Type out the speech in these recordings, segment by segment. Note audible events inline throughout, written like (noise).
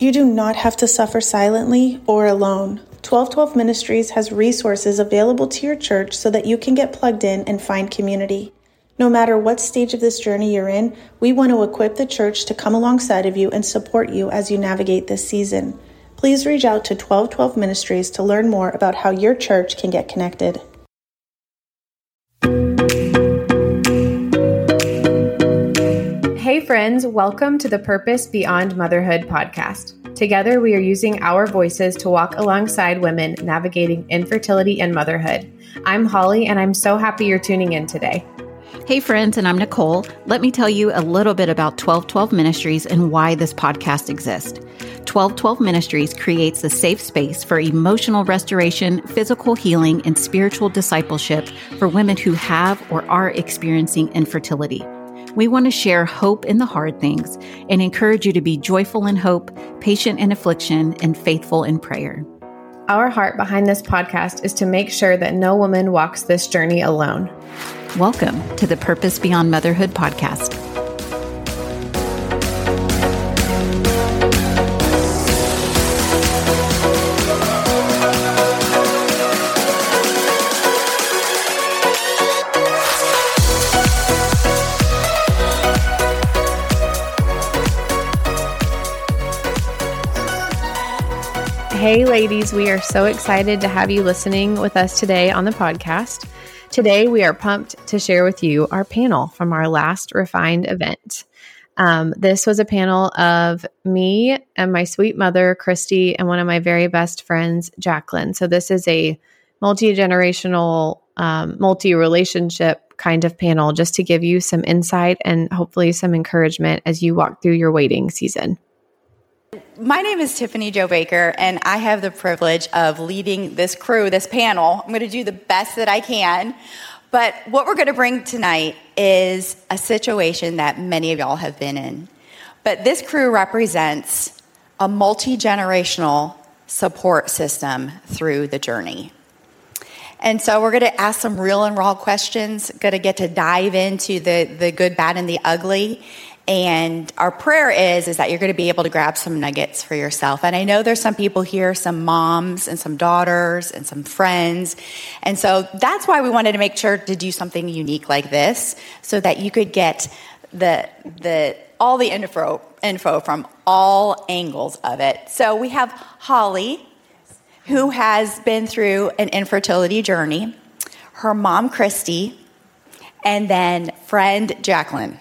You do not have to suffer silently or alone. 1212 Ministries has resources available to your church so that you can get plugged in and find community. No matter what stage of this journey you're in, we want to equip the church to come alongside of you and support you as you navigate this season. Please reach out to 1212 Ministries to learn more about how your church can get connected. Hey, friends, welcome to the Purpose Beyond Motherhood podcast. Together, we are using our voices to walk alongside women navigating infertility and motherhood. I'm Holly, and I'm so happy you're tuning in today. Hey, friends, and I'm Nicole. Let me tell you a little bit about 1212 Ministries and why this podcast exists. 1212 Ministries creates a safe space for emotional restoration, physical healing, and spiritual discipleship for women who have or are experiencing infertility. We want to share hope in the hard things and encourage you to be joyful in hope, patient in affliction, and faithful in prayer. Our heart behind this podcast is to make sure that no woman walks this journey alone. Welcome to the Purpose Beyond Motherhood podcast. Hey, ladies, we are so excited to have you listening with us today on the podcast. Today, we are pumped to share with you our panel from our last refined event. Um, this was a panel of me and my sweet mother, Cristie, and one of my very best friends, Jaclyn. So, this is a multi generational, um, multi relationship kind of panel just to give you some insight and hopefully some encouragement as you walk through your waiting season. My name is Tiffany Joe Baker, and I have the privilege of leading this crew, this panel. I'm going to do the best that I can. But what we're going to bring tonight is a situation that many of y'all have been in. But this crew represents a multi generational support system through the journey. And so we're going to ask some real and raw questions, going to get to dive into the, the good, bad, and the ugly. And our prayer is, is that you're going to be able to grab some nuggets for yourself. And I know there's some people here, some moms and some daughters and some friends. And so that's why we wanted to make sure to do something unique like this so that you could get the, the, all the info, info from all angles of it. So we have Holly, who has been through an infertility journey, her mom, Cristie, and then friend Jaclyn.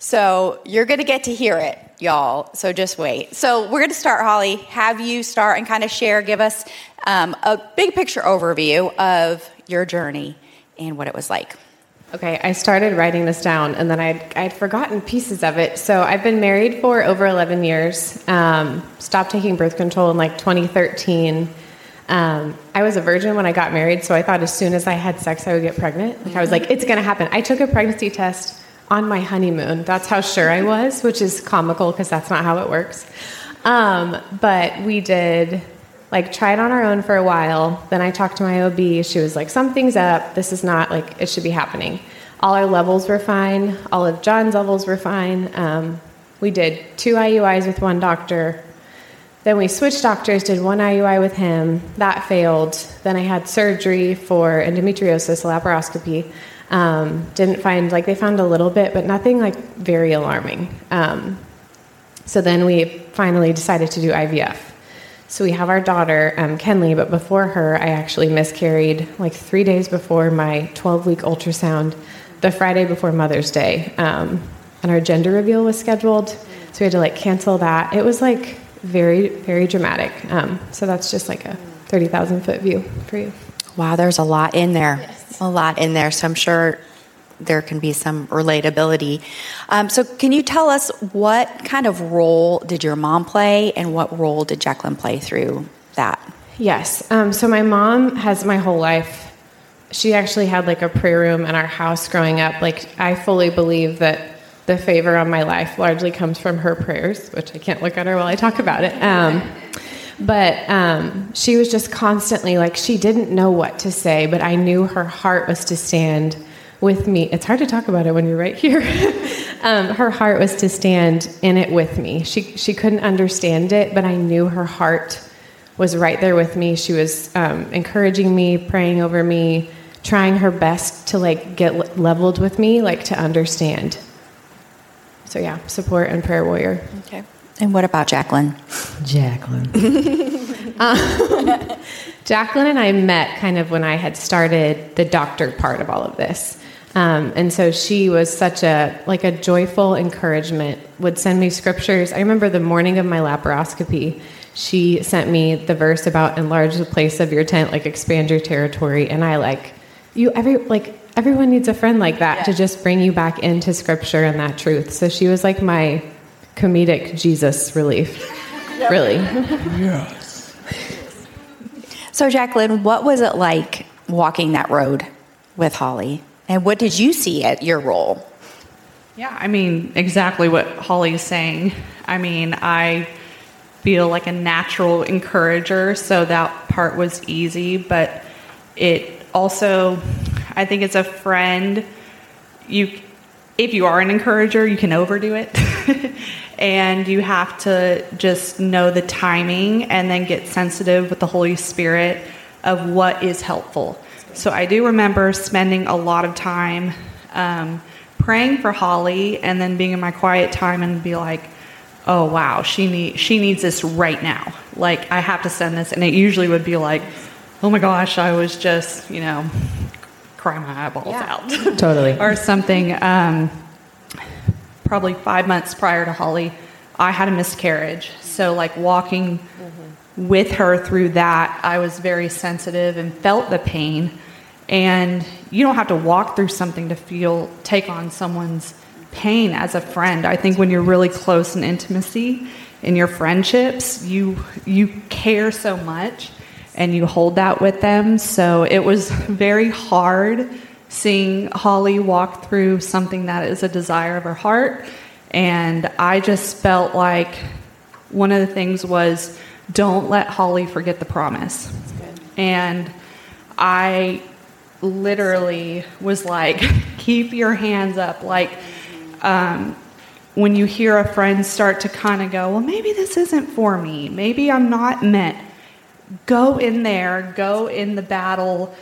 So you're going to get to hear it, y'all. So just wait. So we're going to start, Holly, have you start and kind of share, give us um, a big picture overview of your journey and what it was like. Okay, I started writing this down and then I'd, I'd forgotten pieces of it. So I've been married for over 11 years, um, stopped taking birth control in like 2013. Um, I was a virgin when I got married, so I thought as soon as I had sex, I would get pregnant. Like I was like, it's going to happen. I took a pregnancy test on my honeymoon. That's how sure I was, which is comical because that's not how it works. Um, but we did like try it on our own for a while. Then I talked to my OB. She was like, something's up. This is not like it should be happening. All our levels were fine. All of John's levels were fine. Um, we did two IUIs with one doctor. Then we switched doctors, did one IUI with him. That failed. Then I had surgery for endometriosis, laparoscopy. Um, didn't find like they found a little bit, but nothing like very alarming. Um, so then we finally decided to do IVF. So we have our daughter, um, Kenley, but before her, I actually miscarried like three days before my 12 week ultrasound, the Friday before Mother's Day. Um, and our gender reveal was scheduled. So we had to like cancel that. It was like very, very dramatic. Um, so that's just like a 30,000 foot view for you. Wow, there's a lot in there. Yes a lot in there, so I'm sure there can be some relatability. Um, so, can you tell us what kind of role did your mom play, and what role did Jaclyn play through that? Yes. Um, so, my mom has my whole life. She actually had like a prayer room in our house growing up. Like, I fully believe that the favor on my life largely comes from her prayers, which I can't look at her while I talk about it. Um, but um, she was just constantly like, she didn't know what to say, but I knew her heart was to stand with me. It's hard to talk about it when you're right here. (laughs) um, her heart was to stand in it with me. She she couldn't understand it, but I knew her heart was right there with me. She was um, encouraging me, praying over me, trying her best to like get leveled with me, like to understand. So yeah, support and prayer warrior. Okay. And what about Jaclyn? Jaclyn. (laughs) um, (laughs) Jaclyn and I met kind of when I had started the doctor part of all of this. Um, and so she was such a like a joyful encouragement would send me scriptures i remember the morning of my laparoscopy she sent me the verse about enlarge the place of your tent like expand your territory and i like you every like everyone needs a friend like that yeah. to just bring you back into scripture and that truth so she was like my comedic jesus relief yep. really yes so jaclyn what was it like walking that road with holly and what did you see at your role? Yeah, I mean, exactly what Holly is saying. I mean, I feel like a natural encourager, so that part was easy, but it also, I think it's a friend. You, if you are an encourager, you can overdo it. (laughs) (laughs) and you have to just know the timing and then get sensitive with the Holy Spirit of what is helpful. So I do remember spending a lot of time um, praying for Holly and then being in my quiet time and be like, oh wow, she need she needs this right now. Like I have to send this, and it usually would be like, oh my gosh, I was just you know crying my eyeballs yeah. out, (laughs) totally, or something. Um, probably five months prior to Holly, I had a miscarriage, so like walking. Mm-hmm with her through that, I was very sensitive and felt the pain. And you don't have to walk through something to feel, take on someone's pain as a friend. I think when you're really close in intimacy in your friendships, you you care so much and you hold that with them. So it was (laughs) very hard seeing Holly walk through something that is a desire of her heart. And I just felt like one of the things was don't let Holly forget the promise. And I literally was like, (laughs) keep your hands up. Like, um, when you hear a friend start to kind of go, well, maybe this isn't for me, maybe I'm not meant, go in there, go in the battle,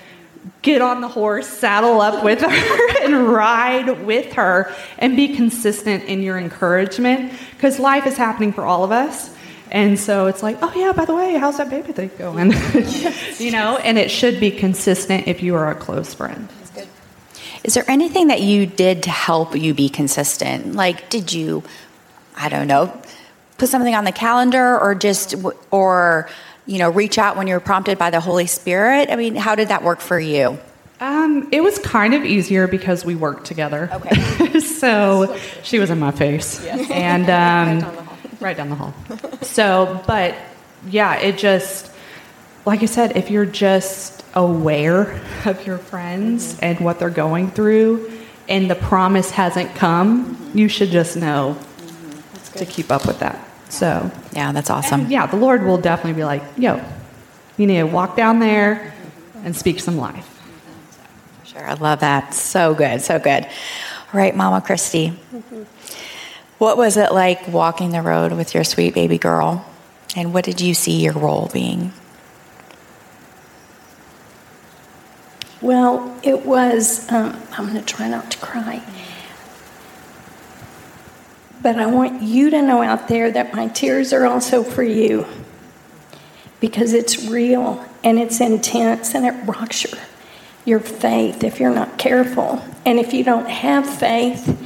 get on the horse, saddle up with her, (laughs) and ride with her, and be consistent in your encouragement because life is happening for all of us. And so it's like, oh yeah, by the way, how's that baby thing going? (laughs) you know, and it should be consistent if you are a close friend. Is there anything that you did to help you be consistent? Like, did you, I don't know, put something on the calendar, or just, or you know, reach out when you're prompted by the Holy Spirit? I mean, how did that work for you? Um, it was kind of easier because we worked together. Okay. (laughs) so she was in my face, yes. and (laughs) um, right down the hall. so, but yeah, it just, like I said, if you're just aware of your friends mm-hmm. and what they're going through, and the promise hasn't come, mm-hmm. you should just know mm-hmm. to keep up with that. So, yeah, that's awesome. yeah, the Lord will definitely be like, yo, you need to walk down there and speak some life. Sure, I love that. So good, so good. All right, Mama Cristie. Mm-hmm. What was it like walking the road with your sweet baby girl? And what did you see your role being? Well, it was, um, I'm going to try not to cry. But I want you to know out there that my tears are also for you because it's real and it's intense and it rocks your, your faith if you're not careful. And if you don't have faith,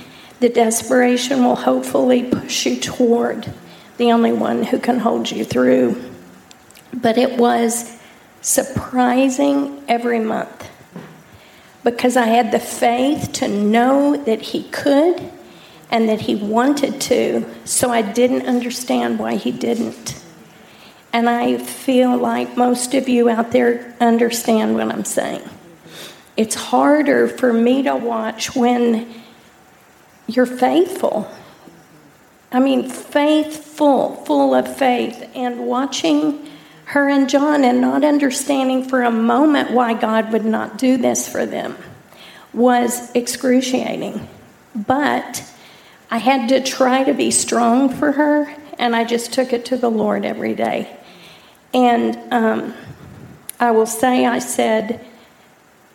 the desperation will hopefully push you toward the only one who can hold you through. But it was surprising every month because I had the faith to know that he could and that he wanted to, so I didn't understand why he didn't. And I feel like most of you out there understand what I'm saying. It's harder for me to watch when you're faithful. I mean, faithful, full of faith, and watching her and John and not understanding for a moment why God would not do this for them. was excruciating. But I had to try to be strong for her, and I just took it to the Lord every day. And um, I will say, I said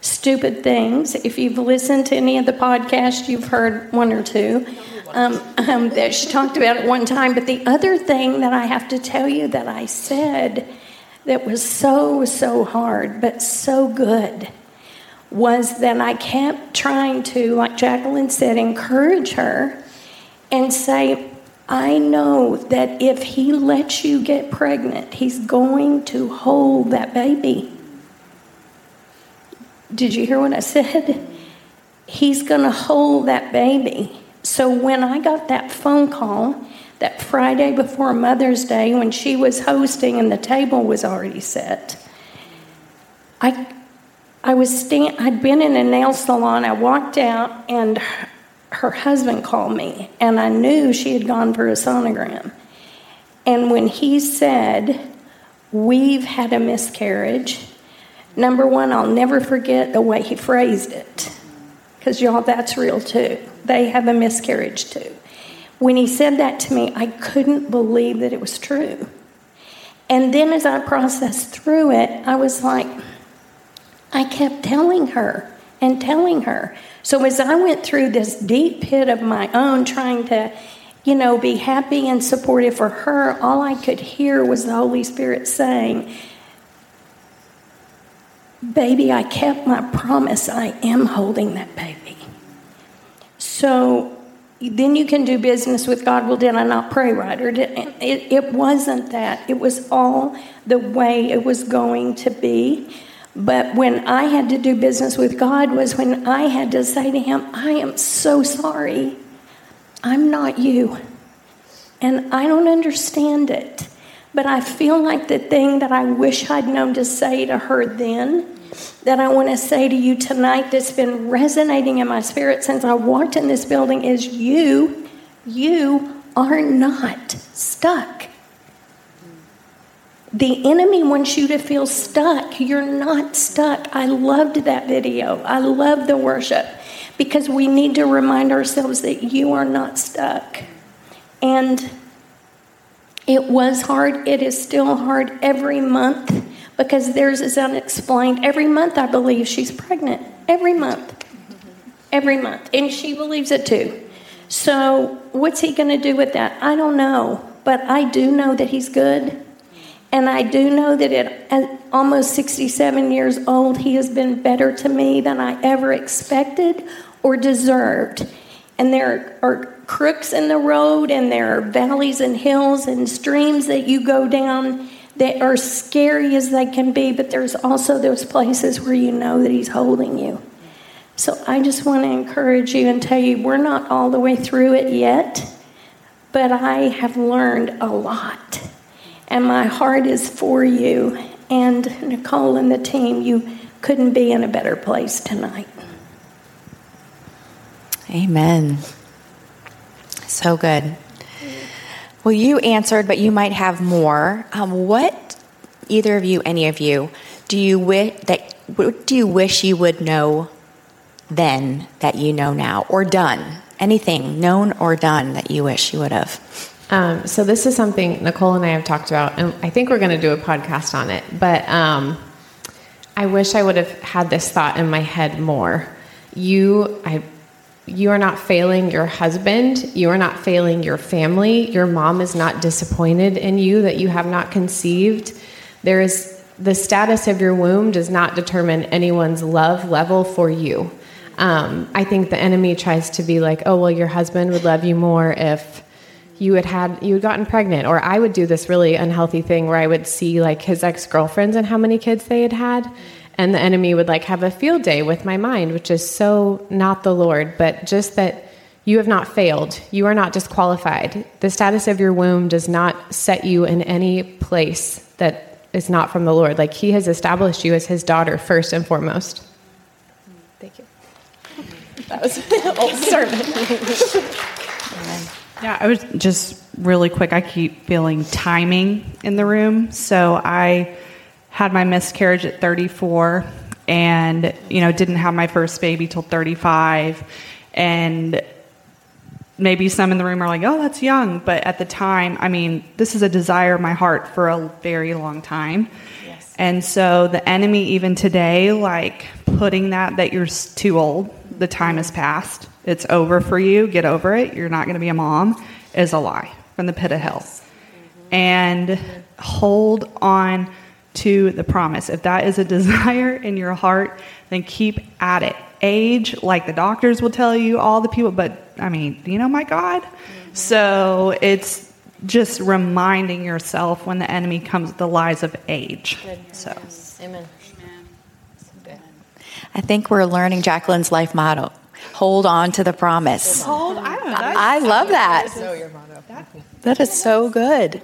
stupid things. If you've listened to any of the podcasts, you've heard one or two. Um, um, that she talked about at one time. But the other thing that I have to tell you that I said that was so, so hard, but so good, was that I kept trying to, like Jaclyn said, encourage her and say, I know that if he lets you get pregnant, he's going to hold that baby. Did you hear what I (laughs) said? He's going to hold that baby. So when I got that phone call that Friday before Mother's Day when she was hosting and the table was already set, I I was stand, I'd been in a nail salon. I walked out and her husband called me, and I knew she had gone for a sonogram. And when he said, We've had a miscarriage, number one, I'll never forget the way he phrased it. Because, y'all, that's real too. They have a miscarriage too. When he said that to me, I couldn't believe that it was true. And then as I processed through it, I was like, I kept telling her and telling her. So as I went through this deep pit of my own, trying to, you know, be happy and supportive for her, all I could hear was the Holy Spirit saying, Baby, I kept my promise. I am holding that baby. So then you can do business with God. Well, did I not pray right? Or did, it, it wasn't that. It was all the way it was going to be. But when I had to do business with God was when I had to say to Him, I am so sorry. I'm not you. And I don't understand it. But I feel like the thing that I wish I'd known to say to her then, that I want to say to you tonight that's been resonating in my spirit since I walked in this building is you, you are not stuck. The enemy wants you to feel stuck. You're not stuck. I loved that video. I love the worship because we need to remind ourselves that you are not stuck. And it was hard. It is still hard every month because theirs is unexplained. Every month, I believe she's pregnant. Every month. Every month. And she believes it too. So, what's he going to do with that? I don't know. But I do know that he's good. And I do know that at almost 67 years old, he has been better to me than I ever expected or deserved. And there are crooks in the road, and there are valleys and hills and streams that you go down that are scary as they can be, but there's also those places where you know that he's holding you. So I just want to encourage you and tell you we're not all the way through it yet, but I have learned a lot and my heart is for you. And Nicole and the team, you couldn't be in a better place tonight. Amen. So good. Well, you answered, but you might have more. Um, what, either of you, any of you, do you wish that? What do you wish you would know then that you know now, or done? Anything known or done that you wish you would have? Um, so this is something Nicole and I have talked about, and I think we're going to do a podcast on it. But um, I wish I would have had this thought in my head more. You, I, you are not failing your husband. You are not failing your family. Your mom is not disappointed in you that you have not conceived. There is the status of your womb does not determine anyone's love level for you. Um, I think the enemy tries to be like, oh well, your husband would love you more if you had had you had gotten pregnant or i would do this really unhealthy thing where i would see like his ex-girlfriends and how many kids they had had and the enemy would like have a field day with my mind which is so not the lord but just that you have not failed. You are not disqualified. The status of your womb does not set you in any place that is not from the lord. Like he has established you as his daughter first and foremost. Thank you. That was an (laughs) old sermon (laughs) Yeah, I was just really quick. I keep feeling timing in the room. So I had my miscarriage at 34. and you know didn't have my first baby till 35 and maybe some in the room are like oh that's young but at the time i mean this is a desire of my heart for a very long time yes. and so the enemy even today like putting that that you're too old the time has passed it's over for you get over it you're not going to be a mom is a lie from the pit of hell mm-hmm. and hold on to the promise. If that is a (laughs) desire in your heart, then keep at it. Age, like the doctors will tell you, all the people, but I mean, you know my God? Mm-hmm. So it's just reminding yourself when the enemy comes with the lies of age. Good. So, Amen. Amen. I think we're learning Jaclyn's life motto. Hold on to the promise. Hold, I, know, I love that. That is so good.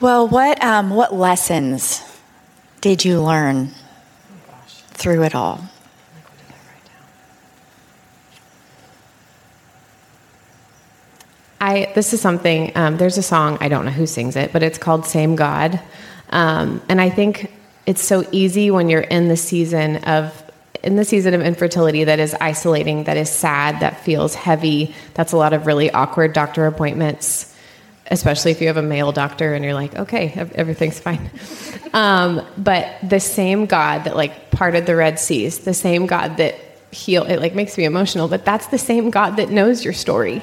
Well, what, um, what lessons did you learn through it all? I, this is something, um, there's a song, I don't know who sings it, but it's called Same God. Um, and I think it's so easy when you're in the season of in the season of infertility that is isolating, that is sad, that feels heavy. That's a lot of really awkward doctor appointments especially if you have a male doctor and you're like, okay, everything's fine. (laughs) Um, but the same God that like parted the Red Seas, the same God that healed, it like makes me emotional, but that's the same God that knows your story.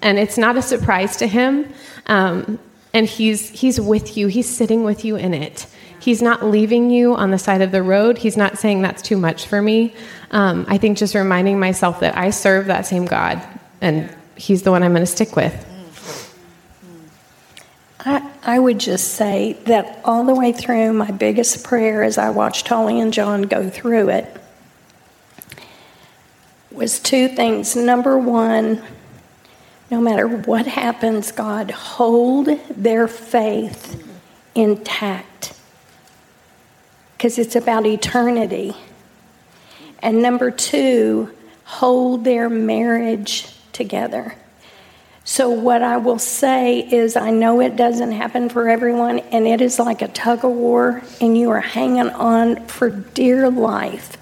And it's not a surprise to him. Um, and he's, he's with you, he's sitting with you in it. He's not leaving you on the side of the road. He's not saying that's too much for me. Um, I think just reminding myself that I serve that same God and he's the one I'm going to stick with. I, I would just say that all the way through, my biggest prayer as I watched Holly and John go through it was two things. Number one, no matter what happens, God, hold their faith intact because it's about eternity. And number two, hold their marriage together. So, what I will say is, I know it doesn't happen for everyone, and it is like a tug of war, and you are hanging on for dear life.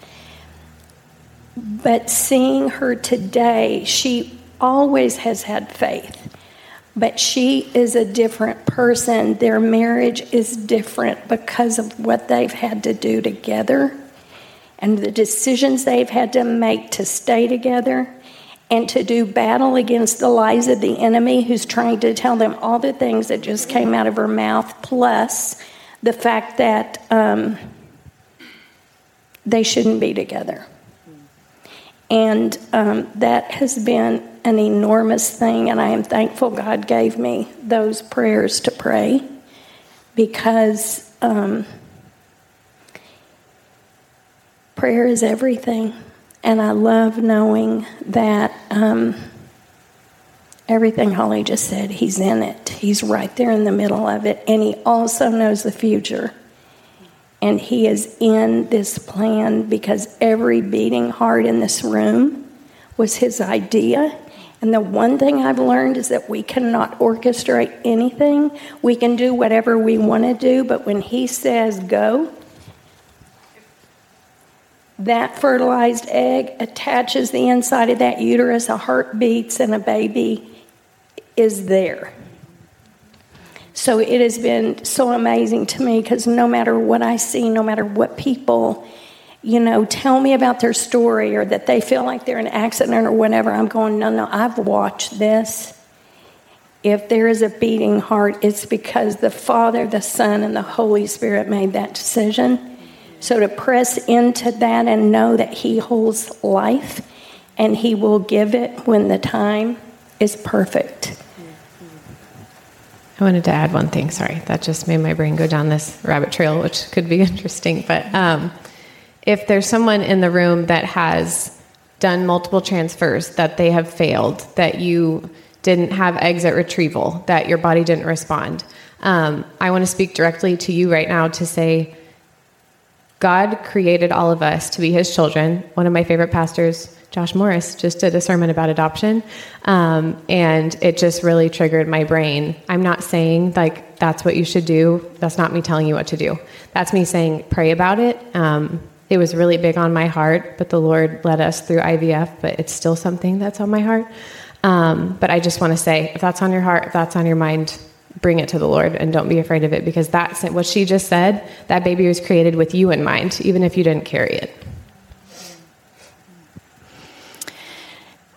But seeing her today, she always has had faith, but she is a different person. Their marriage is different because of what they've had to do together and the decisions they've had to make to stay together and to do battle against the lies of the enemy who's trying to tell them all the things that just came out of her mouth, plus the fact that um, they shouldn't be together. And um, that has been an enormous thing, and I am thankful God gave me those prayers to pray because um, prayer is everything. And I love knowing that um, everything Holly just said, he's in it. He's right there in the middle of it. And he also knows the future. And he is in this plan because every beating heart in this room was his idea. And the one thing I've learned is that we cannot orchestrate anything. We can do whatever we want to do, but when he says go, that fertilized egg attaches the inside of that uterus, a heart beats, and a baby is there. So it has been so amazing to me because no matter what I see, no matter what people, you know, tell me about their story or that they feel like they're an accident or whatever, I'm going, no, no, I've watched this. If there is a beating heart, it's because the Father, the Son, and the Holy Spirit made that decision. So to press into that and know that He holds life and He will give it when the time is perfect. I wanted to add one thing. Sorry, that just made my brain go down this rabbit trail, which could be (laughs) interesting. But um, if there's someone in the room that has done multiple transfers, that they have failed, that you didn't have exit retrieval, that your body didn't respond, um, I want to speak directly to you right now to say, God created all of us to be his children. One of my favorite pastors, Josh Morris, just did a sermon about adoption. Um, and it just really triggered my brain. I'm not saying like that's what you should do. That's not me telling you what to do. That's me saying pray about it. Um, it was really big on my heart, but the Lord led us through IVF, but it's still something that's on my heart. Um, but I just want to say, if that's on your heart, if that's on your mind, bring it to the Lord and don't be afraid of it because that's what she just said. That baby was created with you in mind, even if you didn't carry it.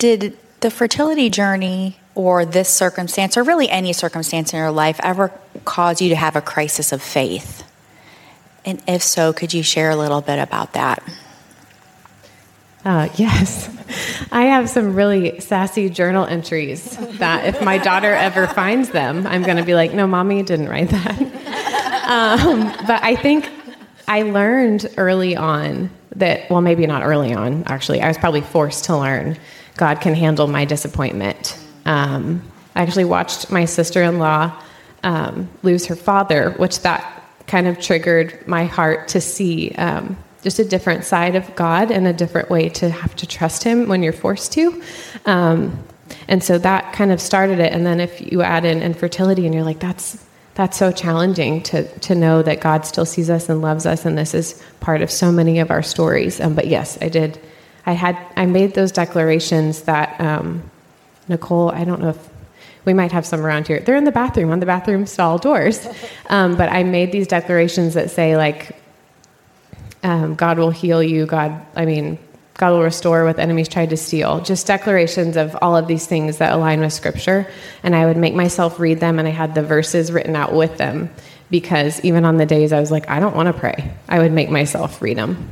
Did the fertility journey or this circumstance, or really any circumstance in your life, ever cause you to have a crisis of faith? And if so, could you share a little bit about that? Uh, (laughs) yes. I have some really sassy journal entries that if my daughter ever finds them, I'm going to be like, no, mommy didn't write that. (laughs) um, but I think I learned early on that, well, maybe not early on, actually. I was probably forced to learn God can handle my disappointment. Um, I actually watched my sister in law um, lose her father, which that kind of triggered my heart to see um, just a different side of God and a different way to have to trust Him when you're forced to. Um, and so that kind of started it. And then if you add in infertility, and you're like, that's that's so challenging to to know that God still sees us and loves us, and this is part of so many of our stories. Um, but yes, I did. I had I made those declarations that um, Nicole. I don't know if we might have some around here. They're in the bathroom on the bathroom stall doors. (laughs) Um, but I made these declarations that say like um, God will heal you. God, I mean, God will restore what enemies tried to steal. Just declarations of all of these things that align with Scripture. And I would make myself read them, and I had the verses written out with them because even on the days I was like, I don't want to pray, I would make myself read them.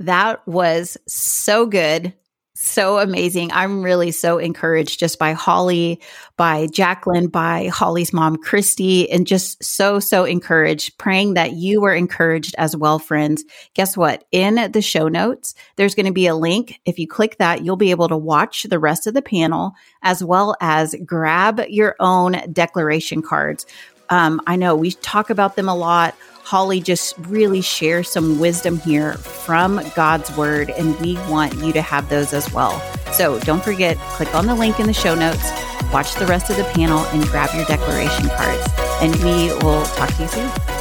That was so good so amazing. I'm really so encouraged just by Holly, by Jaclyn, by Holly's mom, Cristie, and just so, so encouraged, praying that you were encouraged as well, friends. Guess what? In the show notes, there's going to be a link. If you click that, you'll be able to watch the rest of the panel as well as grab your own declaration cards. Um, I know we talk about them a lot Holly just really shares some wisdom here from God's word, and we want you to have those as well. So don't forget, click on the link in the show notes, watch the rest of the panel, and grab your declaration cards. And we will talk to you soon.